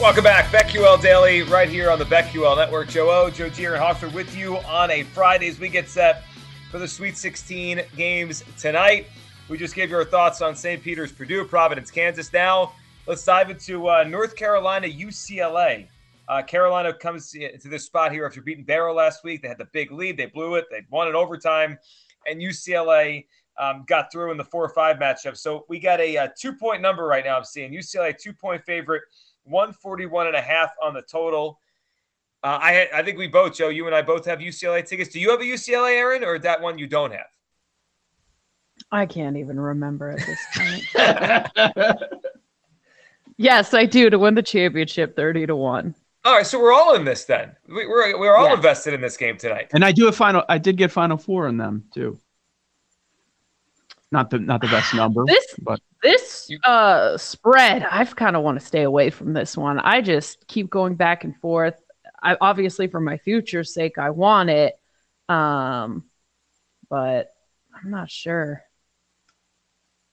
Welcome back, BetQL Daily, right here on the BetQL Network. Joe O, Joe G, and Hawksworth with you on a Friday as we get set for the Sweet 16 games tonight. We just gave you our thoughts on St. Peter's, Purdue, Providence, Kansas. Now let's dive into uh, North Carolina, UCLA. Uh, Carolina comes to this spot here after beating Baylor last week. They had the big lead. They blew it. They won in overtime. And UCLA um, got through in the 4 or 5 matchup. So we got a, a uh, two point number right now. I'm seeing UCLA two point favorite, 141 and a half on the total. Uh, I I think we both, Joe, you and I both have UCLA tickets. Do you have a UCLA, Aaron, or that one you don't have? I can't even remember at this point. yes, I do to win the championship, thirty to one. All right, so we're all in this then. We, are we're all invested in this game tonight. And I do a final. I did get Final Four in them too. Not the not the best number. This but this uh spread, I've kind of want to stay away from this one. I just keep going back and forth. I obviously for my future's sake, I want it. Um, but I'm not sure.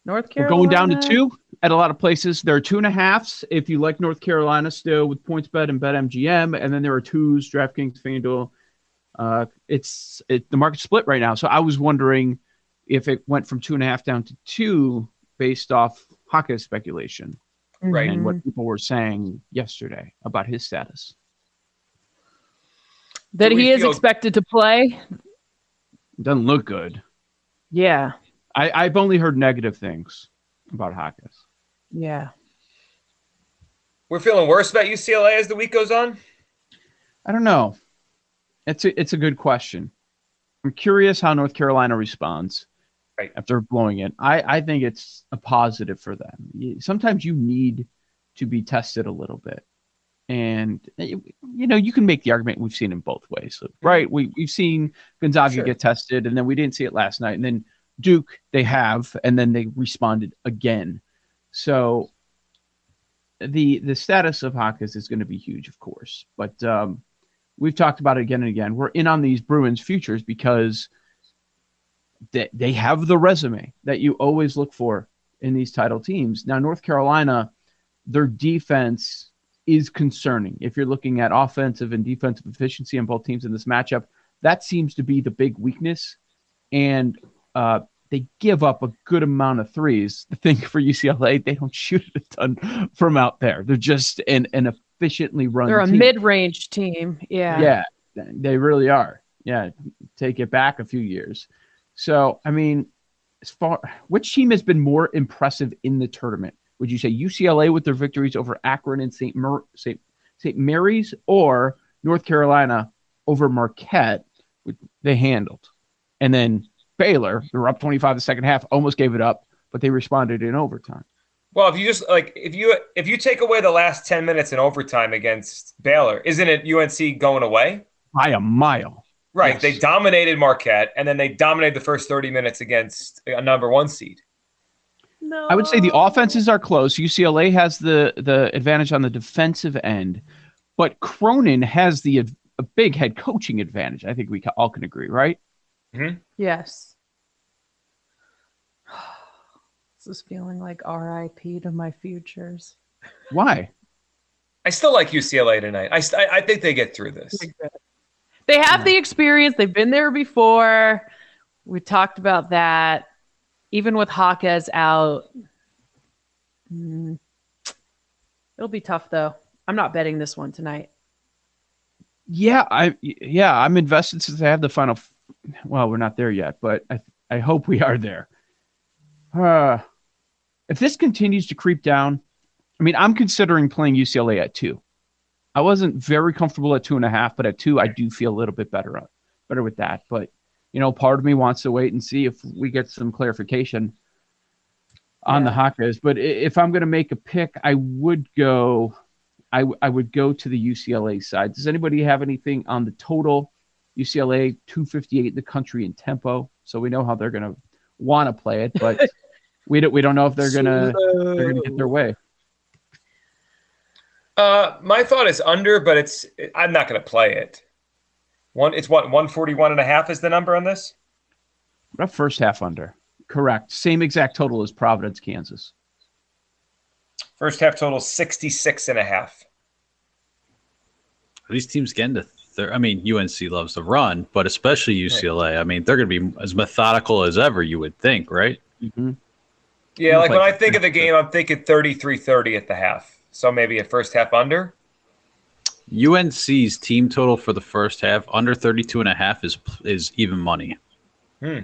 North Carolina We're going down to two at a lot of places. There are two and a halfs if you like North Carolina still with PointsBet and BetMGM, and then there are twos DraftKings, FanDuel. Uh, it's it the market split right now. So I was wondering if it went from two and a half down to two based off Jaquez speculation, right? And what mm-hmm. people were saying yesterday about his status that he is expected to play. Doesn't look good. Yeah. I, I've only heard negative things about Jaquez. Yeah. We're feeling worse about UCLA as the week goes on. I don't know. It's a it's a good question. I'm curious how North Carolina responds right. after blowing it. I, I think it's a positive for them. Sometimes you need to be tested a little bit and eh, you know you can make the argument we've seen in both ways right we, we've seen gonzaga sure. get tested and then we didn't see it last night and then duke they have and then they responded again so the the status of Jaquez is going to be huge of course but um, we've talked about it again and again we're in on these bruins futures because they, they have the resume that you always look for in these title teams now north carolina their defense is concerning. If you're looking at offensive and defensive efficiency on both teams in this matchup, that seems to be the big weakness. And uh, they give up a good amount of threes. The thing for UCLA, they don't shoot a ton from out there. They're just an, an efficiently run. They're a team. mid-range team. Yeah. Yeah, they really are. Yeah, take it back a few years. So, I mean, as far which team has been more impressive in the tournament? Would you say UCLA with their victories over Akron and St. Mer- St. St. Mary's or North Carolina over Marquette? They handled. And then Baylor, they were up 25 the second half, almost gave it up, but they responded in overtime. Well, if you just like if you if you take away the last 10 minutes in overtime against Baylor, isn't it UNC going away? By a mile. Right. Yes. They dominated Marquette and then they dominated the first 30 minutes against a number one seed. No. I would say the offenses are close. UCLA has the the advantage on the defensive end, but Cronin has the a big head coaching advantage. I think we all can agree, right? Mm-hmm. Yes. This is feeling like RIP to my futures. Why? I still like UCLA tonight. I, I think they get through this. They have the experience. They've been there before. We talked about that even with Jaquez out, mm, it'll be tough though. I'm not betting this one tonight. Yeah, I yeah, I'm invested since I have the final. Well, we're not there yet, but I I hope we are there. Uh, if this continues to creep down, I mean, I'm considering playing UCLA at two. I wasn't very comfortable at two and a half, but at two, I do feel a little bit better uh, better with that. But you know, part of me wants to wait and see if we get some clarification on yeah. the Hawkeyes. But if I'm going to make a pick, I would go. I, I would go to the UCLA side. Does anybody have anything on the total? UCLA 258 in the country in tempo, so we know how they're going to want to play it, but we don't we don't know if they're gonna they're gonna get their way. Uh, my thought is under, but it's I'm not going to play it. One, it's what 141 and a half is the number on this. What first half under? Correct. Same exact total as Providence, Kansas. First half total 66 and a half. These teams getting to third. I mean, UNC loves to run, but especially UCLA. I mean, they're going to be as methodical as ever, you would think, right? Mm-hmm. Yeah, like when I think of the game, I'm thinking 33 30 at the half. So maybe a first half under. UNC's team total for the first half under 32 and a half is is even money. Hmm.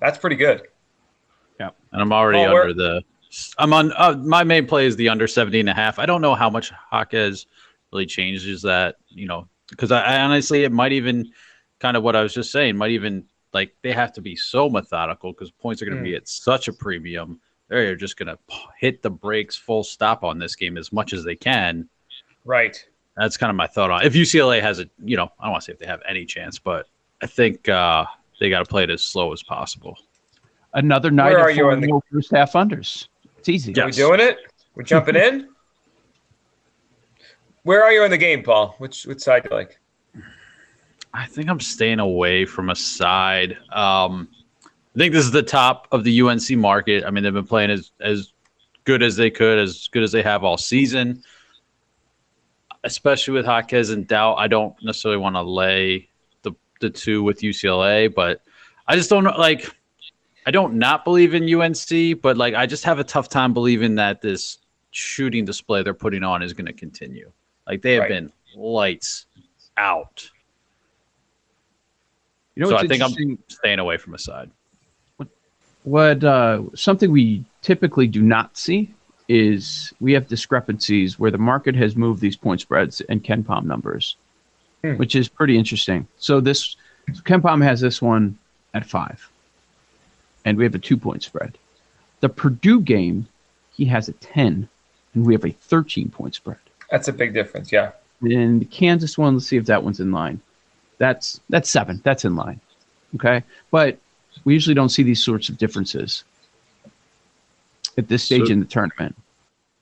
That's pretty good. Yeah. And I'm already well, under the I'm on uh, my main play is the under 70 and a half. I don't know how much Jaquez really changes that, you know, because I, I honestly it might even kind of what I was just saying, might even like they have to be so methodical because points are going to mm. be at such a premium they're just going to hit the brakes full stop on this game as much as they can. Right. That's kind of my thought on if UCLA has a, you know, I don't want to say if they have any chance, but I think uh, they got to play it as slow as possible. Another night Where are you the first half unders. It's easy. Yes. Are we doing it? We're jumping in. Where are you in the game, Paul? Which which side do you like? I think I'm staying away from a side. Um, I think this is the top of the UNC market. I mean, they've been playing as as good as they could, as good as they have all season. Especially with Jaquez and doubt, I don't necessarily want to lay the the two with UCLA, but I just don't know. Like, I don't not believe in UNC, but like I just have a tough time believing that this shooting display they're putting on is going to continue. Like they have right. been lights out. You know, so I think I'm staying away from a side. What uh, something we typically do not see is we have discrepancies where the market has moved these point spreads and KenPom numbers, hmm. which is pretty interesting. So this so KenPom has this one at five, and we have a two point spread. The Purdue game, he has a ten, and we have a thirteen point spread. That's a big difference, yeah. And the Kansas one, let's see if that one's in line. That's that's seven. That's in line. Okay, but we usually don't see these sorts of differences at this stage so, in the tournament.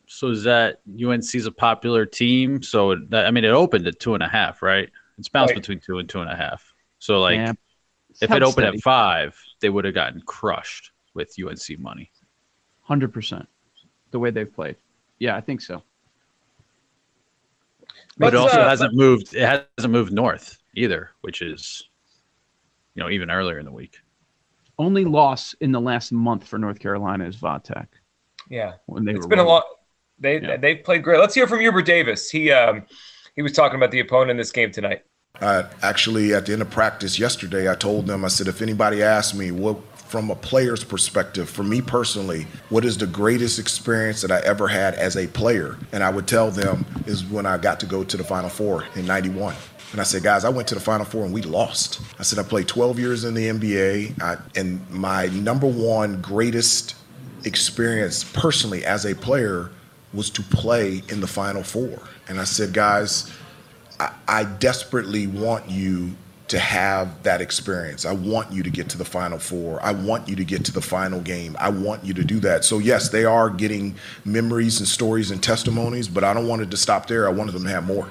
So is that UNC's a popular team? So that, I mean, it opened at two and a half, right? It's bounced right. between two and two and a half. So like, yeah, if it opened steady. at five, they would have gotten crushed with UNC money. Hundred percent, the way they've played. Yeah, I think so. But it also uh, hasn't moved. It hasn't moved north either, which is, you know, even earlier in the week only loss in the last month for North Carolina is Vatech. Yeah, when they it's been running. a lot. They yeah. they played great. Let's hear from Hubert Davis. He um he was talking about the opponent in this game tonight. Uh, actually, at the end of practice yesterday, I told them I said if anybody asked me what from a player's perspective, for me personally, what is the greatest experience that I ever had as a player? And I would tell them is when I got to go to the Final Four in 91. And I said, guys, I went to the Final Four and we lost. I said, I played 12 years in the NBA, I, and my number one greatest experience personally as a player was to play in the Final Four. And I said, guys, I, I desperately want you to have that experience. I want you to get to the Final Four. I want you to get to the final game. I want you to do that. So, yes, they are getting memories and stories and testimonies, but I don't want it to stop there. I wanted them to have more.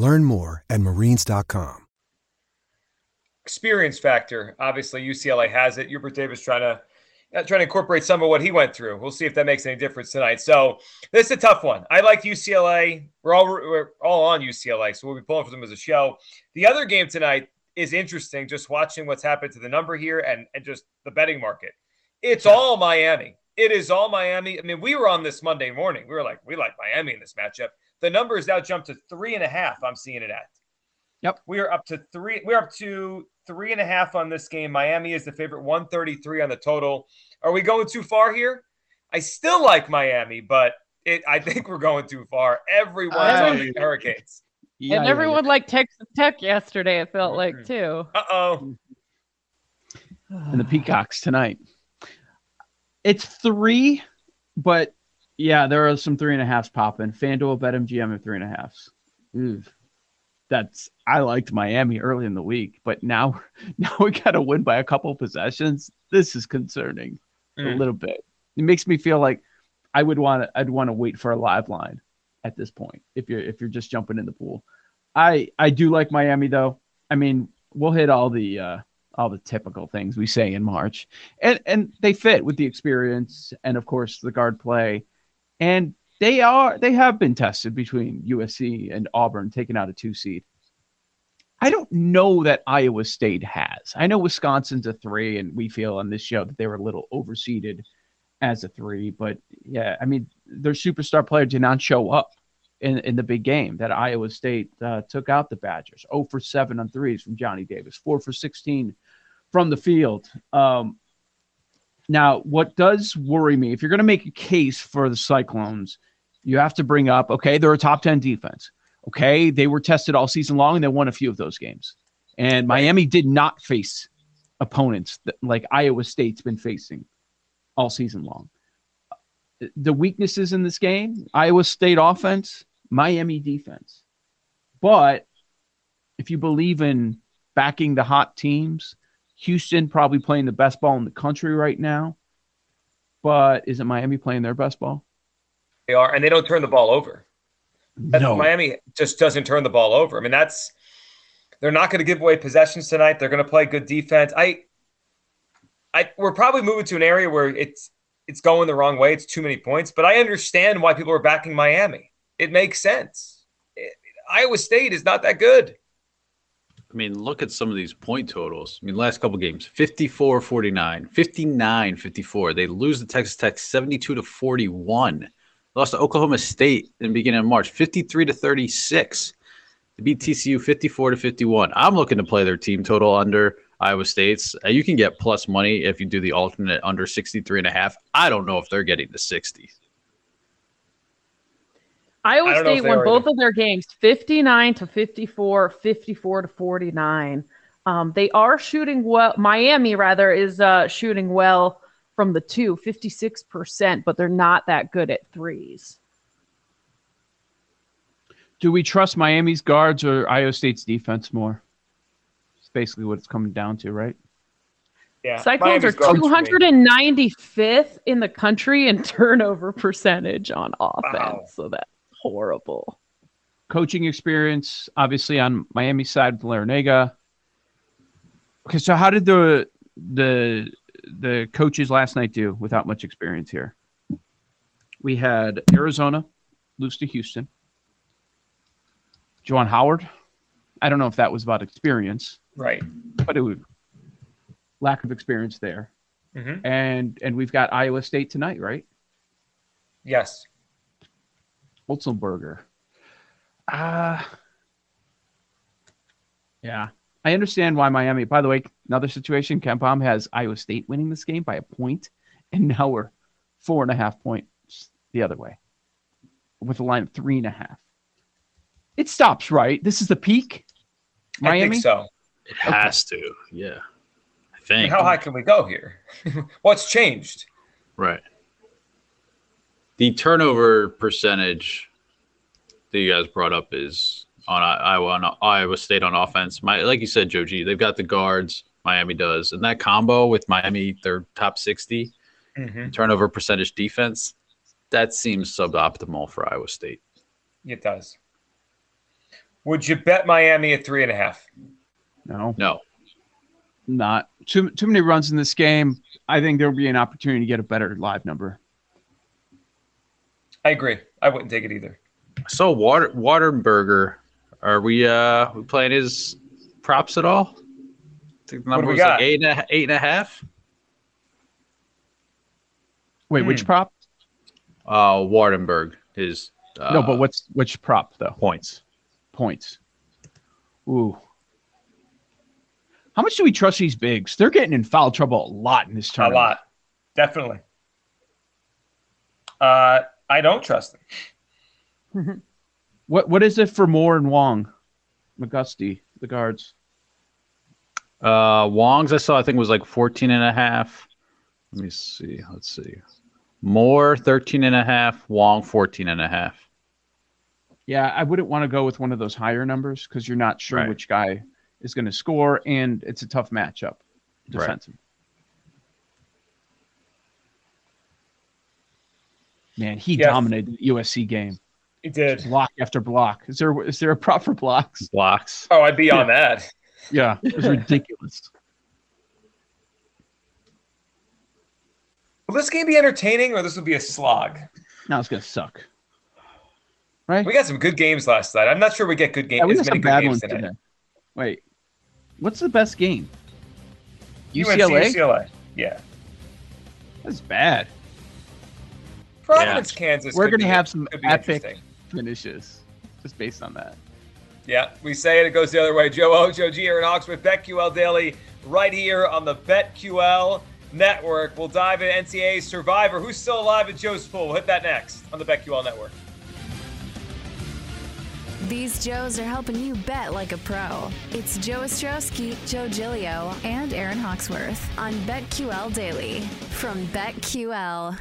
Learn more at marines.com. Experience factor. Obviously, UCLA has it. Hubert Davis trying to uh, trying to incorporate some of what he went through. We'll see if that makes any difference tonight. So this is a tough one. I like UCLA. We're all we're all on UCLA, so we'll be pulling for them as a show. The other game tonight is interesting. Just watching what's happened to the number here and and just the betting market. It's all Miami. It is all Miami. I mean, we were on this Monday morning. We were like, we like Miami in this matchup. The number is now jumped to three and a half. I'm seeing it at. Yep. We are up to three. We're up to three and a half on this game. Miami is the favorite, 133 on the total. Are we going too far here? I still like Miami, but it, I think we're going too far. Everyone's uh, on the Hurricanes. Yeah, and everyone yeah. liked Texas Tech yesterday, it felt like, too. Uh oh. And the Peacocks tonight. It's three, but yeah, there are some three and a halfs popping. FanDuel BetMGM at three and a halfs. Ooh, that's I liked Miami early in the week, but now now we got to win by a couple possessions. This is concerning mm. a little bit. It makes me feel like I would want to I'd want to wait for a live line at this point if you're if you're just jumping in the pool. I I do like Miami though. I mean, we'll hit all the uh, all the typical things we say in March, and and they fit with the experience and of course the guard play, and they are they have been tested between USC and Auburn, taking out a two seed. I don't know that Iowa State has. I know Wisconsin's a three, and we feel on this show that they were a little overseeded as a three. But yeah, I mean, their superstar player did not show up in, in the big game that Iowa State uh, took out the Badgers. 0 for 7 on threes from Johnny Davis, 4 for 16 from the field. Um, now, what does worry me, if you're going to make a case for the Cyclones, you have to bring up okay, they're a top 10 defense. Okay, they were tested all season long and they won a few of those games. And Miami did not face opponents that, like Iowa State's been facing all season long. The weaknesses in this game Iowa State offense, Miami defense. But if you believe in backing the hot teams, Houston probably playing the best ball in the country right now. But isn't Miami playing their best ball? They are, and they don't turn the ball over. No. Miami just doesn't turn the ball over. I mean, that's they're not going to give away possessions tonight. They're going to play good defense. I, I, we're probably moving to an area where it's it's going the wrong way. It's too many points, but I understand why people are backing Miami. It makes sense. It, Iowa State is not that good. I mean, look at some of these point totals. I mean, last couple games 54 49, 59 54. They lose to Texas Tech 72 to 41. Lost to Oklahoma State in the beginning of March 53 to 36. They beat TCU 54 to 51. I'm looking to play their team total under Iowa State's. Uh, you can get plus money if you do the alternate under 63 and a half. I don't know if they're getting to 60. Iowa State won both of their games 59 to 54, 54 to 49. Um, they are shooting well. Miami, rather, is uh, shooting well from the two, 56%, but they're not that good at threes. Do we trust Miami's guards or Iowa State's defense more? It's basically what it's coming down to, right? Yeah. Cyclones Miami's are 295th in the country in turnover percentage on offense. Wow. So that's horrible. Coaching experience, obviously on Miami side with Larrañaga. Okay, so how did the the the coaches last night do without much experience here? We had Arizona lose to Houston. Juwan Howard. I don't know if that was about experience, right? But it was lack of experience there. Mm-hmm. And and we've got Iowa State tonight, right? Yes. Otzelberger. Uh yeah. I understand why Miami. By the way, another situation. KenPom has Iowa State winning this game by a point, and now we're four and a half points the other way, with a line of three and a half. It stops right. This is the peak. Miami. I think so. It has okay. to. Yeah. I think. I mean, how high can we go here? What's changed? Right. The turnover percentage that you guys brought up is on Iowa on Iowa State on offense. My like you said, Joe G, they've got the guards. Miami does, and that combo with Miami, their top sixty, mm-hmm. turnover percentage defense, that seems suboptimal for Iowa State. It does. Would you bet Miami at three and a half? No. No. Not too too many runs in this game. I think there'll be an opportunity to get a better live number. I agree. I wouldn't take it either. So Water Waardenburg, are we uh we playing his props at all? I think the number was got? like eight and, a, eight and a half. Wait, hmm. which prop? Uh Waardenburg is uh, No, but what's which prop though? Points. Points. Ooh. How much do we trust these bigs? They're getting in foul trouble a lot in this tournament. A lot. Definitely. Uh I don't trust them. what what is it for Moore and Wong? McGusty, the guards. Uh Wong's I saw I think was like 14 and a half. Let me see. Let's see. Moore 13 and a half, Wong 14 and a half. Yeah, I wouldn't want to go with one of those higher numbers because you're not sure right. which guy is going to score, and it's a tough matchup defensive. Right. Man, he yes. dominated the USC game. He did block after block. Is there is there a prop for blocks? Blocks. Oh, I'd be yeah. on that. Yeah, it was ridiculous. Will this game be entertaining or this will be a slog? No, it's gonna suck. Right? We got some good games last night. I'm not sure we get good games. Yeah, we got some bad ones today. Wait, what's the best game? UCLA. UNC, UCLA. Yeah. That's bad. Providence, yeah. Kansas. We're going to have some epic finishes just based on that. Yeah, we say it, it goes the other way. Joe O, Joe G, Aaron Hawks with BetQL Daily right here on the BetQL Network. We'll dive into NCAA Survivor. Who's still alive at Joe's pool? We'll hit that next on the BetQL Network. These Joes are helping you bet like a pro. It's Joe Ostrowski, Joe Gilio, and Aaron Hawksworth on BetQL Daily from BetQL.